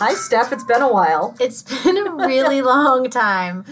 Hi, Steph. It's been a while. It's been a really long time,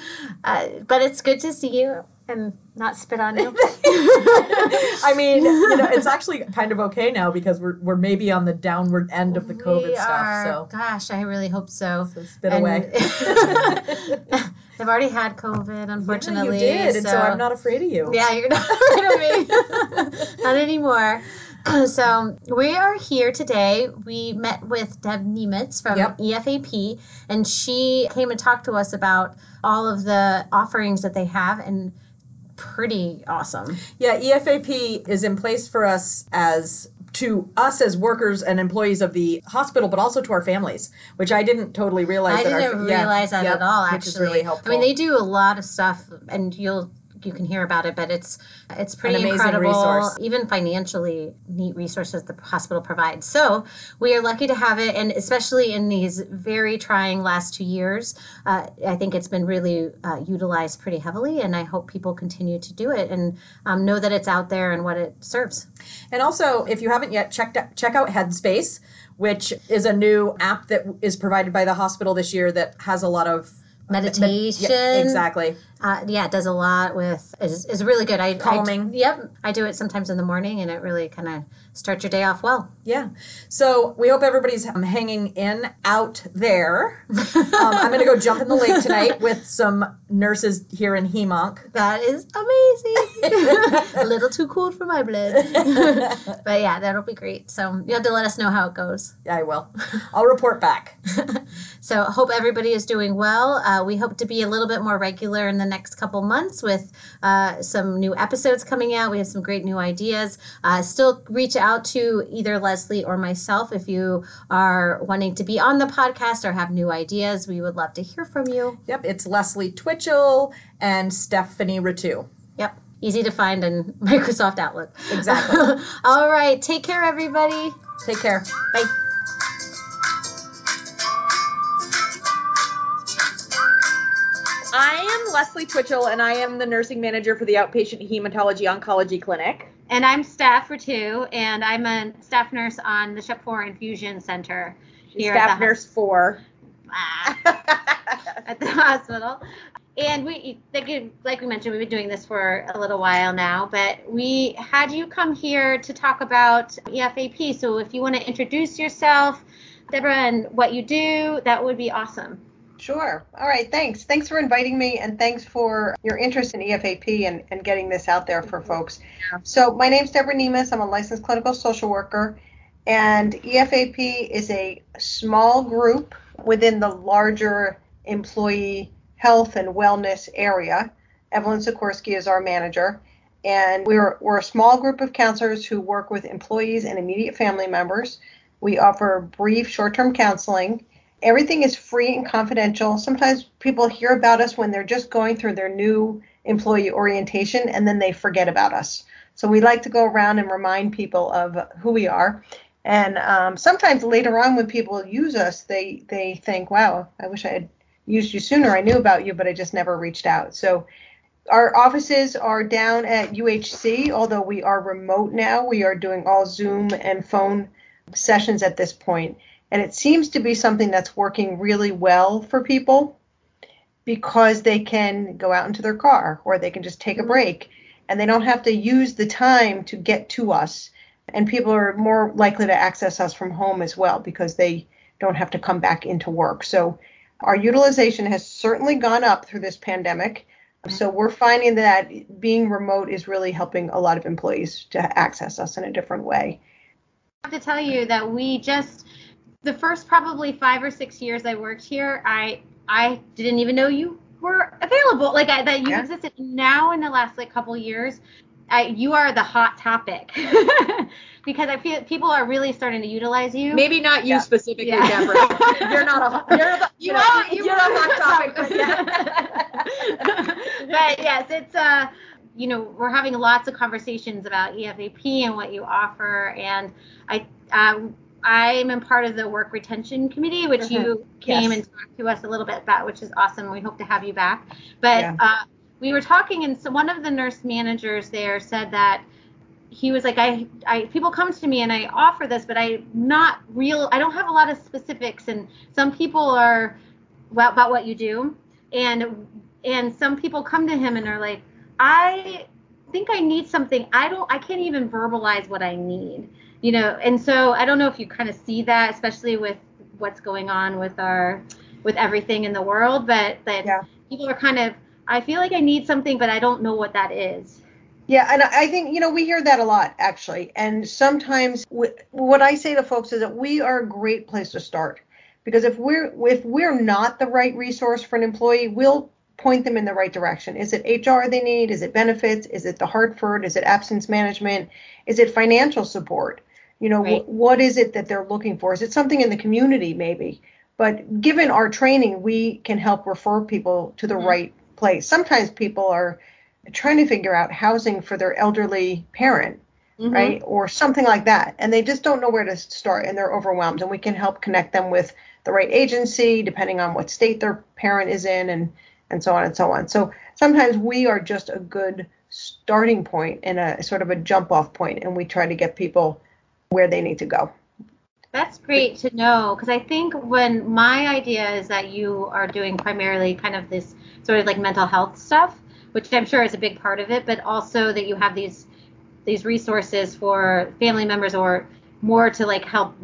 uh, but it's good to see you and not spit on you. I mean, you know, it's actually kind of okay now because we're we're maybe on the downward end of the COVID We stuff. are- So, gosh, I really hope so. so spit And- away. I've already had COVID, unfortunately. Yeah, you did, and so I'm not afraid of you. Yeah, you're not afraid of me. not anymore. So we are here today. We met with Deb Niemasz from Yep. EFAP, and she came and talked to us about all of the offerings that they have, and pretty awesome. Yeah, EFAP is in place for us as to us as workers and employees of the hospital, but also to our families, which I didn't totally realize. I that didn't our, yeah, realize that yep, at all. Actually, which is really helpful. I mean, they do a lot of stuff, and you'll you can hear about it, but it's it's pretty amazing incredible. resource. Even financially, neat resources the hospital provides. So we are lucky to have it, and especially in these very trying last two years, uh, I think it's been really uh, utilized pretty heavily, and I hope people continue to do it and um, know that it's out there and what it serves. And also, if you haven't yet checked out, check out Headspace, which is a new app that is provided by the hospital this year that has a lot of Meditation, Yeah, exactly. Uh, yeah, it does a lot with is, is really good. I Calming. I, yep, I do it sometimes in the morning, and it really kind of starts your day off well. Yeah. So we hope everybody's um, hanging in out there. um, I'm going to go jump in the lake tonight with some nurses here in Hemonk. That is amazing. a little too cold for my blood, but yeah, that'll be great. So you have to let us know how it goes. Yeah, I will. I'll report back. So hope everybody is doing well. Uh, we hope to be a little bit more regular in the next couple months with uh, some new episodes coming out. We have some great new ideas. Uh, still reach out to either Leslie or myself if you are wanting to be on the podcast or have new ideas. We would love to hear from you. Yep. It's Leslie Twitchell and Stephanie Ratu. Yep. Easy to find in Microsoft Outlook. Exactly. All right. Take care, everybody. Take care. Bye. Leslie Twitchell, and I am the nursing manager for the outpatient hematology oncology clinic. And I'm staff for two, and I'm a staff nurse on the Shep 4 Infusion Center here Staff nurse four. Ah, at the hospital. And we, like we mentioned, we've been doing this for a little while now, but we had you come here to talk about EFAP. So if you want to introduce yourself, Deborah, and what you do, that would be awesome. Sure. All right. Thanks. Thanks for inviting me and thanks for your interest in EFAP and, and getting this out there for folks. So, my name's Deborah Niemasz. I'm a licensed clinical social worker, and EFAP is a small group within the larger employee health and wellness area. Evelyn Sikorsky is our manager. And we're, we're a small group of counselors who work with employees and immediate family members. We offer brief short term counseling everything is free and confidential. Sometimes people hear about us when they're just going through their new employee orientation and then they forget about us. So we like to go around and remind people of who we are. And um, sometimes later on, when people use us, they they think, "Wow, I wish I had used you sooner. I knew about you, but I just never reached out." So our offices are down at UHC, although we are remote now. We are doing all Zoom and phone sessions at this point. And it seems to be something that's working really well for people because they can go out into their car or they can just take a mm-hmm. break and they don't have to use the time to get to us. And people are more likely to access us from home as well because they don't have to come back into work. So our utilization has certainly gone up through this pandemic. Mm-hmm. So we're finding that being remote is really helping a lot of employees to access us in a different way. I have to tell you that we just the first probably five or six years I worked here, I I didn't even know you were available, like I, that you Yeah. existed. Now in the last like couple years, I, you are the hot topic because I feel people are really starting to utilize you. Maybe not you Yeah. specifically, Yeah. Deborah. You're not a. You're the, You know, are- you you're a hot topic. But yeah. but yes, it's uh, you know, we're having lots of conversations about EFAP and what you offer, and I um, I'm a part of the work retention committee, which you came Yes. and talked to us a little bit about, which is awesome. We hope to have you back. But Yeah. uh, we were talking, and so one of the nurse managers there said that he was like, I, I, people come to me and I offer this, but I'm not real. I don't have a lot of specifics, and some people are well, about what you do, and and some people come to him and are like, I think I need something. I don't. I can't even verbalize what I need. You know, and so I don't know if you kind of see that, especially with what's going on with our with everything in the world, but that Yeah. people are kind of. I feel like I need something, but I don't know what that is. Yeah, and I think you know we hear that a lot actually, and sometimes w- what I say to folks is that we are a great place to start because if we're if we're not the right resource for an employee, we'll point them in the right direction. Is it HR they need? Is it benefits? Is it the Hartford? Is it absence management? Is it financial support? You know, Right. wh- what is it that they're looking for? Is it something in the community maybe? But given our training, we can help refer people to the Mhm. right place. Sometimes people are trying to figure out housing for their elderly parent, Mhm. right? Or something like that. And they just don't know where to start and they're overwhelmed. And we can help connect them with the right agency, depending on what state their parent is in and, and so on and so on. So sometimes we are just a good starting point and a sort of a jump off point, and we try to get people where they need to go. That's great to know because I think when my idea is that you are doing primarily kind of this sort of like mental health stuff, which I'm sure is a big part of it, but also that you have these these resources for family members or more to like help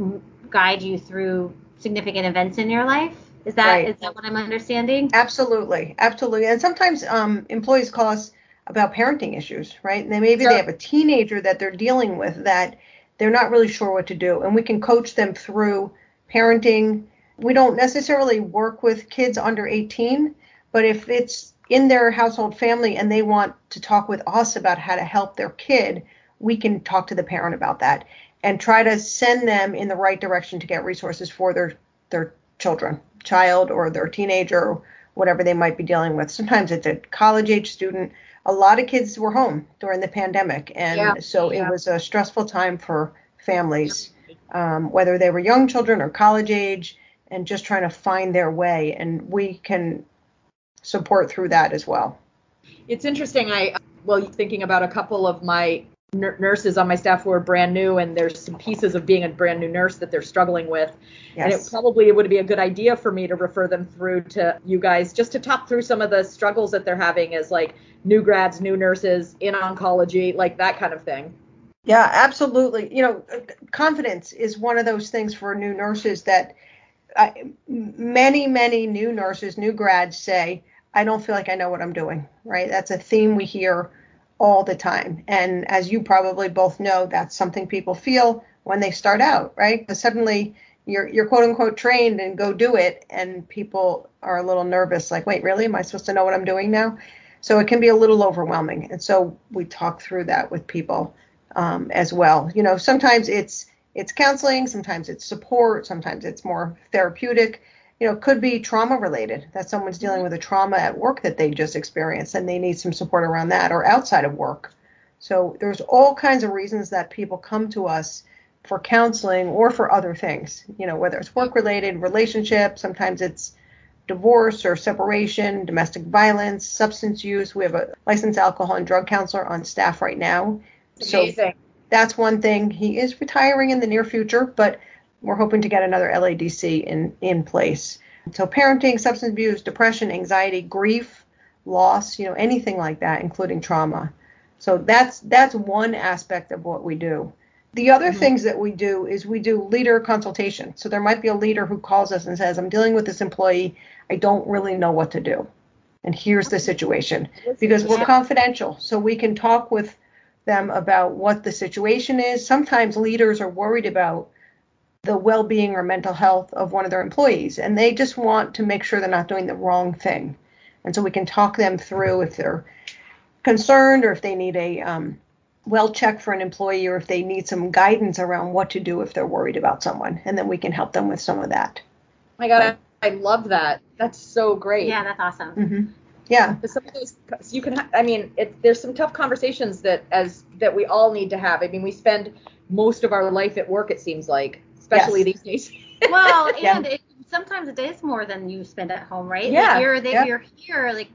guide you through significant events in your life. Is that is Right. that what I'm understanding? Absolutely, absolutely. And sometimes um, employees call us about parenting issues, right? And they maybe Sure. they have a teenager that they're dealing with that they're not really sure what to do, and we can coach them through parenting. We don't necessarily work with kids under 18, but if it's in their household family and they want to talk with us about how to help their kid, we can talk to the parent about that and try to send them in the right direction to get resources for their their children, child or their teenager, or whatever they might be dealing with. Sometimes it's a college age student. A lot of kids were home during the pandemic, and Yeah. so Yeah. it was a stressful time for families, um, whether they were young children or college age, and just trying to find their way. And we can support through that as well. It's interesting. I well, thinking about a couple of my nurses on my staff who are brand new, and there's some pieces of being a brand new nurse that they're struggling with. yes. And it probably would be a good idea for me to refer them through to you guys just to talk through some of the struggles that they're having as like new grads, new nurses in oncology, like that kind of thing. Yeah, absolutely. You know, confidence is one of those things for new nurses that uh, many, many new nurses, new grads say, I don't feel like I know what I'm doing, right? That's a theme we hear all the time. And as you probably both know, that's something people feel when they start out, right? Because suddenly you're, you're quote unquote trained and go do it, and people are a little nervous, like, wait, really? Am I supposed to know what I'm doing now? So it can be a little overwhelming. And so we talk through that with people um, as well. You know, sometimes it's it's counseling, sometimes it's support, sometimes it's more therapeutic. You know, could be trauma related that someone's dealing with a trauma at work that they just experienced and they need some support around that or outside of work. So there's all kinds of reasons that people come to us for counseling or for other things. You know, whether it's work related, relationship, sometimes it's divorce or separation, domestic violence, substance use. We have a licensed alcohol and drug counselor on staff right now. So Amazing. that's one thing. He is retiring in the near future, but we're hoping to get another LADC in in place. So parenting, substance abuse, depression, anxiety, grief, loss, you know, anything like that, including trauma. So that's that's one aspect of what we do. The other things that we do is we do leader consultation. So there might be a leader who calls us and says, "I'm dealing with this employee. I don't really know what to do." And here's the situation because we're confidential. So we can talk with them about what the situation is. Sometimes leaders are worried about the well being or mental health of one of their employees, and they just want to make sure they're not doing the wrong thing. And so we can talk them through if they're concerned or if they need a um, well check for an employee or if they need some guidance around what to do if they're worried about someone. And then we can help them with some of that. my God, I, I love that. That's so great. Yeah, that's awesome. hmm Yeah. But some of those you can ha- i mean it, there's some tough conversations that as that we all need to have i mean we spend most of our life at work it seems like especially Yes. these days Well, Yeah. and it, sometimes it is more than you spend at home, right? Yeah, Like you're there, yeah. you're here like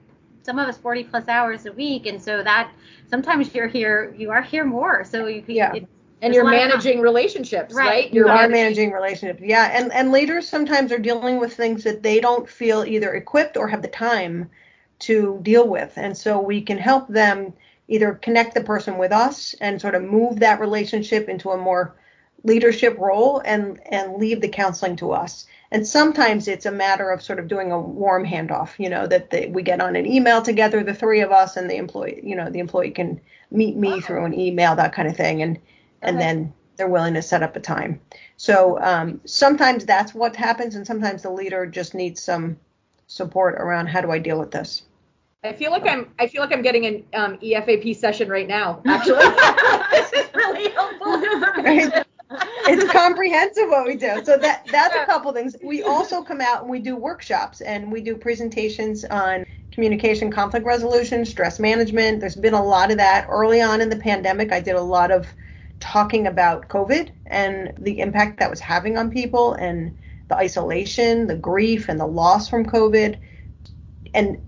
some of us 40 plus hours a week, and so that sometimes you're here, you are here more. So you can, Yeah. it- and you're a lot of managing relationships, Right. right? you You're are managing relationships yeah and and leaders sometimes are dealing with things that they don't feel either equipped or have the time to deal with and so we can help them either connect the person with us and sort of move that relationship into a more leadership role and and leave the counseling to us and sometimes it's a matter of sort of doing a warm handoff you know that they, we get on an email together the three of us and the employee you know the employee can meet me through an email that kind of thing and and Okay. then they're willing to set up a time so um, sometimes that's what happens and sometimes the leader just needs some support around how do i deal with this I feel like I'm I feel like I'm getting an um, EFAP session right now. Actually, this is really helpful. Right? It's comprehensive what we do. So that that's a couple things. We also come out and we do workshops and we do presentations on communication, conflict resolution, stress management. There's been a lot of that early on in the pandemic. I did a lot of talking about COVID and the impact that was having on people and the isolation, the grief and the loss from COVID. And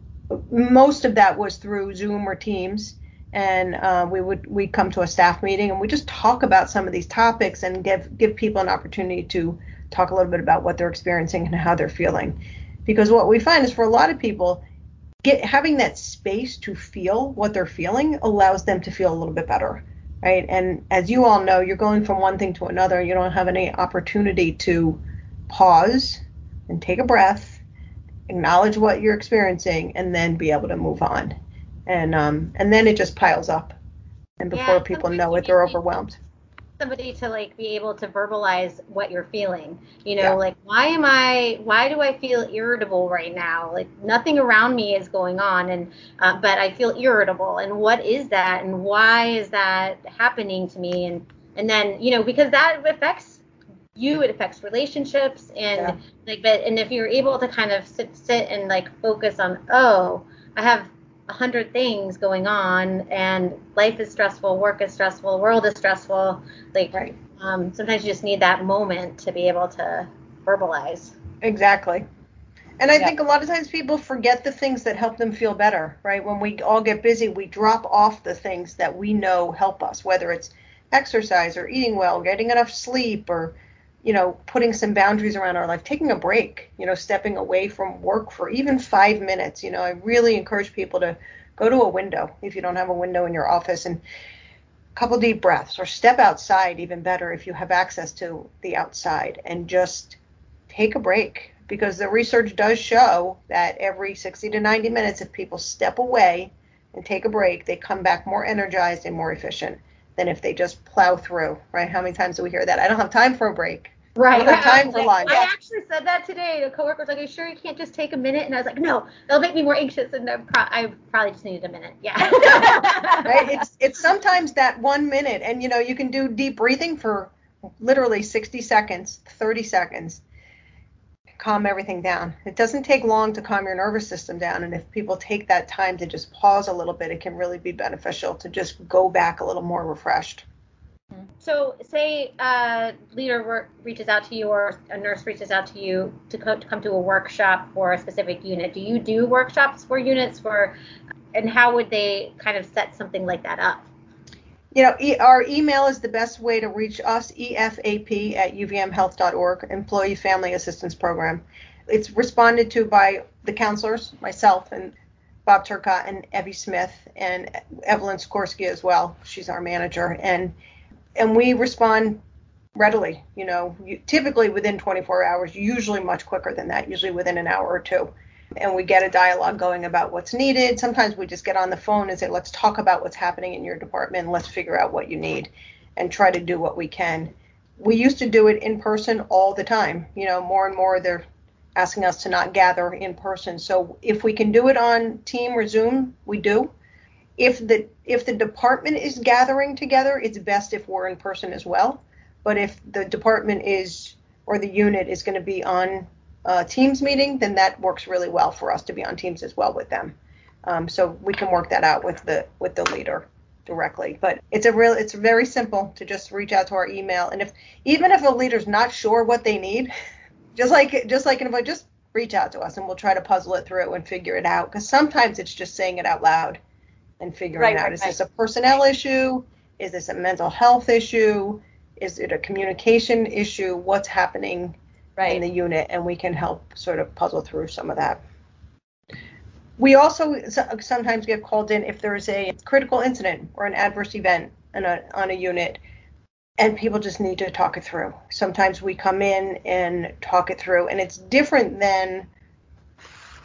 most of that was through Zoom or Teams and uh, we would we come to a staff meeting and we just talk about some of these topics and give give people an opportunity to talk a little bit about what they're experiencing and how they're feeling. Because what we find is for a lot of people get having that space to feel what they're feeling allows them to feel a little bit better right? And as you all know you're going from one thing to another. You don't have any opportunity to pause and take a breath acknowledge what you're experiencing and then be able to move on and um and then it just piles up. And before Yeah, people know it they're overwhelmed. somebody to like be able to verbalize what you're feeling. You know Yeah. like why am i why do i feel irritable right now? Like nothing around me is going on and uh, but i feel irritable. And what is that? And why is that happening to me? And and then you know because that affects you it affects relationships and Yeah. like but and if you're able to kind of sit sit and like focus on oh i have a hundred things going on and life is stressful work is stressful world is stressful. Like right. um, sometimes you just need that moment to be able to verbalize. Exactly. And i Yeah. think a lot of times people forget the things that help them feel better right? When we all get busy we drop off the things that we know help us whether it's exercise or eating well getting enough sleep or you know putting some boundaries around our life taking a break you know stepping away from work for even five minutes. You know i really encourage people to go to a window if you don't have a window in your office and a couple deep breaths or step outside even better if you have access to the outside and just take a break. Because the research does show that every 60 to 90 minutes if people step away and take a break they come back more energized and more efficient than if they just plow through right how many times do we hear that i don't have time for a break Right. I don't have time for lunch. I actually said that today. A coworker was like, "Are you sure you can't just take a minute?" And I was like, "No, that'll make me more anxious." And I, pro- I probably just needed a minute. Yeah. right it's it's sometimes that one minute and you know you can do deep breathing for literally 60 seconds 30 seconds calm everything down it doesn't take long to calm your nervous system down and if people take that time to just pause a little bit it can really be beneficial to just go back a little more refreshed So, say a leader reaches out to you or a nurse reaches out to you to, co- to come to a workshop for a specific unit. Do you do workshops for units for, and how would they kind of set something like that up? You know e- our email is the best way to reach us efap at uvmhealth.org employee family assistance program. It's responded to by the counselors myself and bob turcott and evie smith and evelyn Sikorsky as well. She's our manager. And and we respond readily you know typically within 24 hours usually much quicker than that usually within an hour or two and we get a dialogue going about what's needed. Sometimes we just get on the phone and say, let's talk about what's happening in your department let's figure out what you need and try to do what we can. We used to do it in person all the time. You know, more and more they're asking us to not gather in person. So if we can do it on Team or Zoom, we do. If the if the department is gathering together, it's best if we're in person as well. But if the department is or the unit is going to be on uh, Teams meeting, then that works really well for us to be on Teams as well with them. Um, so we can work that out with the with the leader directly. But it's a real it's very simple to just reach out to our email. And if even if a leader's not sure what they need, just like just like if I just reach out to us and we'll try to puzzle it through and figure it out. Because sometimes it's just saying it out loud and figuring Right, out right, is this a personnel issue? Is this a mental health issue? Is it a communication issue? What's happening in the unit? And we can help sort of puzzle through some of that. We also sometimes get called in if there's a critical incident or an adverse event on a, on a unit and people just need to talk it through. Sometimes we come in and talk it through, and it's different than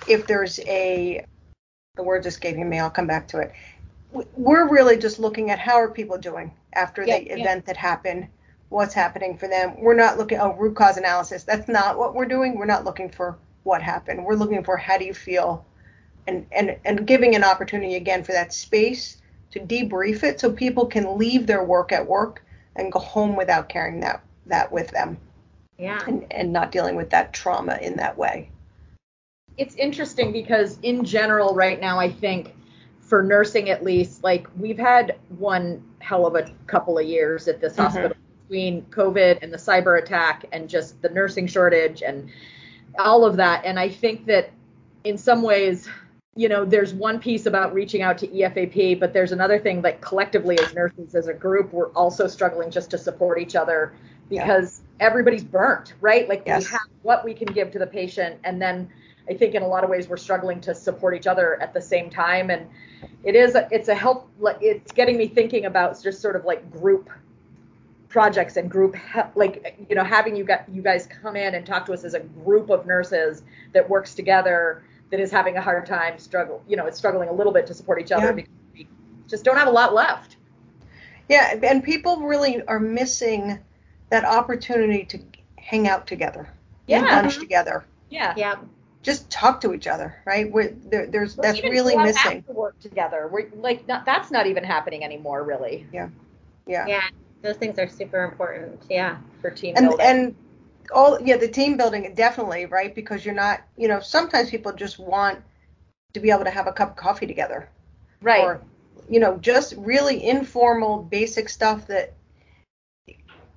if there's a the word escaping me. I'll come back to it. We're really just looking at how are people doing after Yeah, the yeah. event that happened. What's happening for them? We're not looking oh root cause analysis. That's not what we're doing. We're not looking for what happened. We're looking for how do you feel, and and and giving an opportunity again for that space to debrief it so people can leave their work at work and go home without carrying that that with them Yeah. and, and not dealing with that trauma in that way. it's interesting because in general right now i think for nursing at least like we've had one hell of a couple of years at this Mhm. hospital between covid and the cyber attack and just the nursing shortage and all of that and i think that in some ways you know there's one piece about reaching out to efap but there's another thing like collectively as nurses as a group we're also struggling just to support each other Yeah. because everybody's burnt right like Yes. we have what we can give to the patient and then I think in a lot of ways we're struggling to support each other at the same time, and it is a, it's a help. Like it's getting me thinking about just sort of like group projects and group like you know having you got you guys come in and talk to us as a group of nurses that works together that is having a hard time struggle you know it's struggling a little bit to support each other Yeah. because we just don't have a lot left. Yeah, and people really are missing that opportunity to hang out together, eat Yeah. lunch together, Yeah. Yeah. just talk to each other, right? We're, there, there's Or that's even really go out missing. To work together. We're like not, that's not even happening anymore really Yeah, Yeah. Those things are super important. Yeah. for team and building. and all yeah, the team building definitely right because you're not you know sometimes people just want to be able to have a cup of coffee together right. or you know just really informal basic stuff that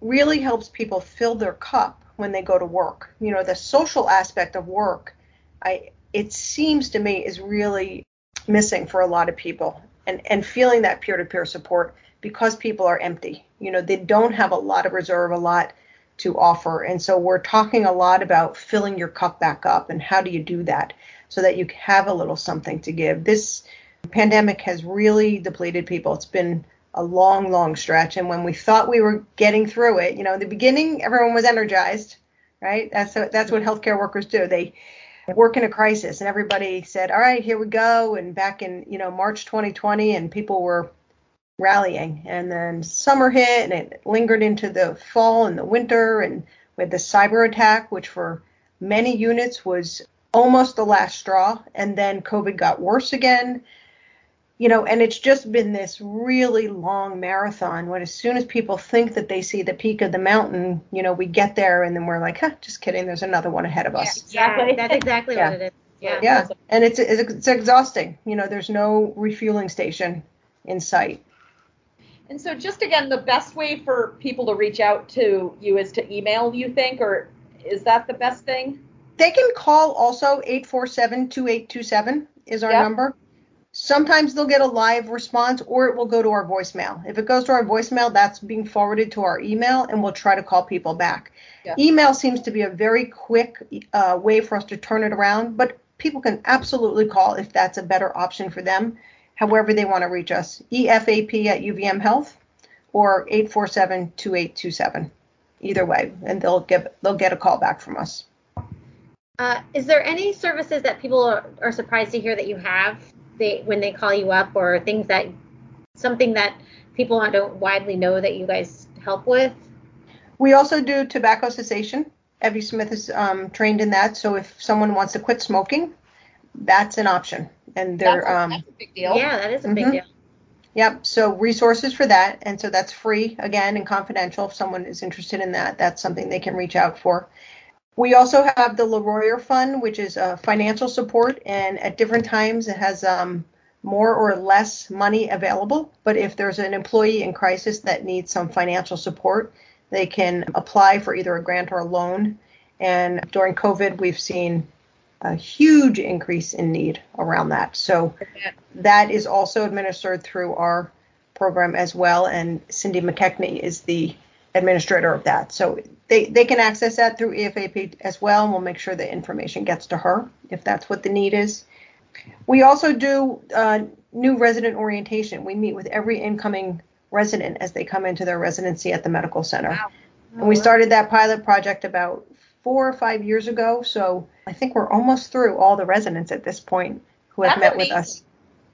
really helps people fill their cup when they go to work you know the social aspect of work i it seems to me is really missing for a lot of people and and feeling that peer-to-peer support because people are empty you know they don't have a lot of reserve a lot to offer and so we're talking a lot about filling your cup back up and how do you do that so that you have a little something to give this pandemic has really depleted people. It's been a long, long stretch. And when we thought we were getting through it, you know, in the beginning, everyone was energized, right? That's that's what healthcare workers do. They work in a crisis, and everybody said, "All right, here we go." And back in you know March 2020, and people were rallying, and then summer hit, and it lingered into the fall and the winter, and we had the cyber attack, which for many units was almost the last straw, and then COVID got worse again you know, and it's just been this really long marathon when as soon as people think that they see the peak of the mountain, you know, we get there and then we're like, huh, just kidding, there's another one ahead of us. Exactly. Yeah, that's exactly Yeah. what it is. Yeah. Yeah. And it's, it's it's exhausting. You know, there's no refueling station in sight. And so, just again, the best way for people to reach out to you is to email, you think, or is that the best thing? They can call also 847-2827 is our Yep. number. Sometimes they'll get a live response or it will go to our voicemail. If it goes to our voicemail, that's being forwarded to our email and we'll try to call people back. Yeah. Email seems to be a very quick uh, way for us to turn it around, but people can absolutely call if that's a better option for them, however they want to reach us. EFAP at UVM Health or 847-2827. Either way, and they'll get they'll get a call back from us. Uh, is there any services that people are, are surprised to hear that you have they, when they call you up or things that something that people don't widely know that you guys help with? We also do tobacco cessation. Evie Smith is um, trained in that, so if someone wants to quit smoking, that's an option. And they're a, um, that's a big deal. Yeah, that is a big Mhm. deal. Yep. So resources for that, and so that's free again and confidential. If someone is interested in that, that's something they can reach out for. We also have the Leroyer Fund, which is uh, financial support, and at different times it has um, more or less money available. But if there's an employee in crisis that needs some financial support, they can apply for either a grant or a loan. And during COVID, we've seen a huge increase in need around that. So that is also administered through our program as well. And Cindy McKechnie is the administrator of that. So they, they can access that through EFAP as well. And we'll make sure the information gets to her if that's what the need is. We also do uh, new resident orientation. We meet with every incoming resident as they come into their residency at the medical center. Wow. And we started that pilot project about four or five years ago. So I think we're almost through all the residents at this point who have That's met with us.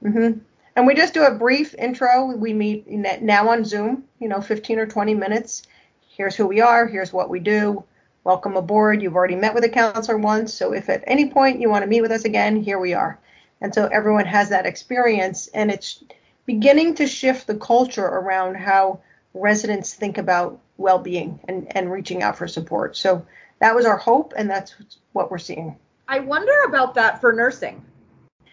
hmm And we just do a brief intro. We meet now on Zoom, you know, 15 or 20 minutes. Here's who we are. Here's what we do. Welcome aboard. You've already met with a counselor once. So if at any point you want to meet with us again, here we are. And so everyone has that experience. And it's beginning to shift the culture around how residents think about well-being and, and reaching out for support. So that was our hope, and that's what we're seeing. I wonder about that for nursing,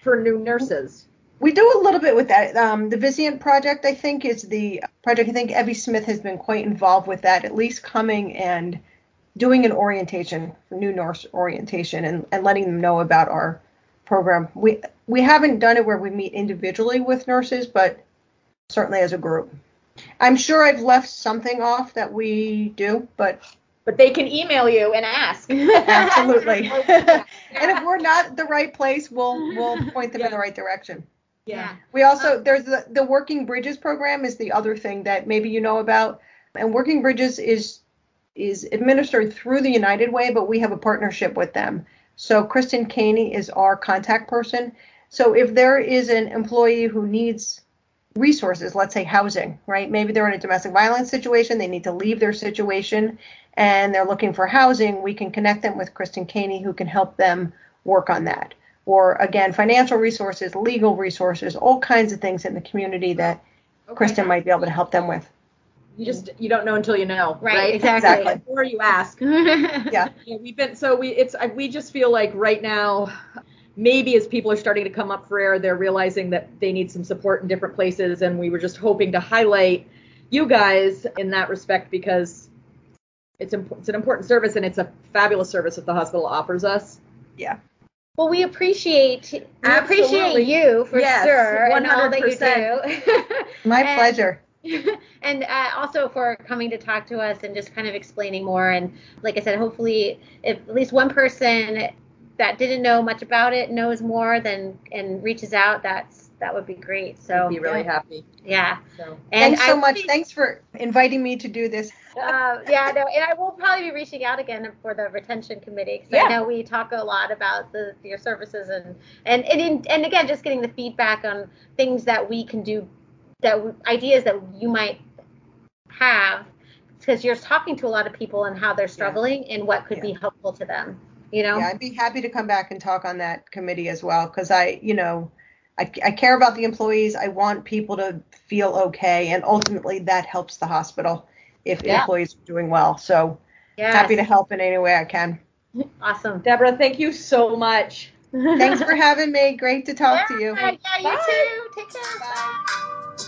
for new nurses. We do a little bit with that. Um, the Vizient project, I think, is the project. I think Evie Smith has been quite involved with that, at least coming and doing an orientation, new nurse orientation, and, and letting them know about our program. We we haven't done it where we meet individually with nurses, but certainly as a group. I'm sure I've left something off that we do, but but they can email you and ask. absolutely. and if we're not the right place, we'll we'll point them Yeah. in the right direction. Yeah. We also um, there's the the Working Bridges program is the other thing that maybe you know about, and Working Bridges is is administered through the United Way, but we have a partnership with them. So Kristen Caney is our contact person. So if there is an employee who needs resources, let's say housing, right? Maybe they're in a domestic violence situation, they need to leave their situation, and they're looking for housing, we can connect them with Kristen Caney who can help them work on that. Or again, financial resources, legal resources, all kinds of things in the community that Kristen might be able to help them with. You just you don't know until you know, Right, right? exactly. Before you ask. Yeah. Yeah, we've been so we it's we just feel like right now maybe as people are starting to come up for air they're realizing that they need some support in different places and we were just hoping to highlight you guys in that respect because it's imp- it's an important service and it's a fabulous service that the hospital offers us. Yeah. Well, we appreciate we Absolutely. appreciate you for Yes, sure and all that you do. My And- pleasure. and uh, also for coming to talk to us and just kind of explaining more. And like I said, hopefully, if at least one person that didn't know much about it knows more, than and reaches out, that's that would be great. So I'd be really happy. yeah. So And Thanks so I- much. Thanks for inviting me to do this. Uh, yeah, no, and I will probably be reaching out again for the retention committee because Yeah. I know we talk a lot about the your services and and and in, and again, just getting the feedback on things that we can do, that ideas that you might have, because you're talking to a lot of people and how they're struggling and what could be helpful to them. You know, Yeah, I'd be happy to come back and talk on that committee as well because I, you know, I, I care about the employees. I want people to feel okay, and ultimately that helps the hospital if Yeah. employees are doing well. So Yes. happy to help in any way I can. Awesome. Deborah, thank you so much. Thanks for having me. Great to talk to you. Yeah, yeah, you Bye. too. Take care. Bye.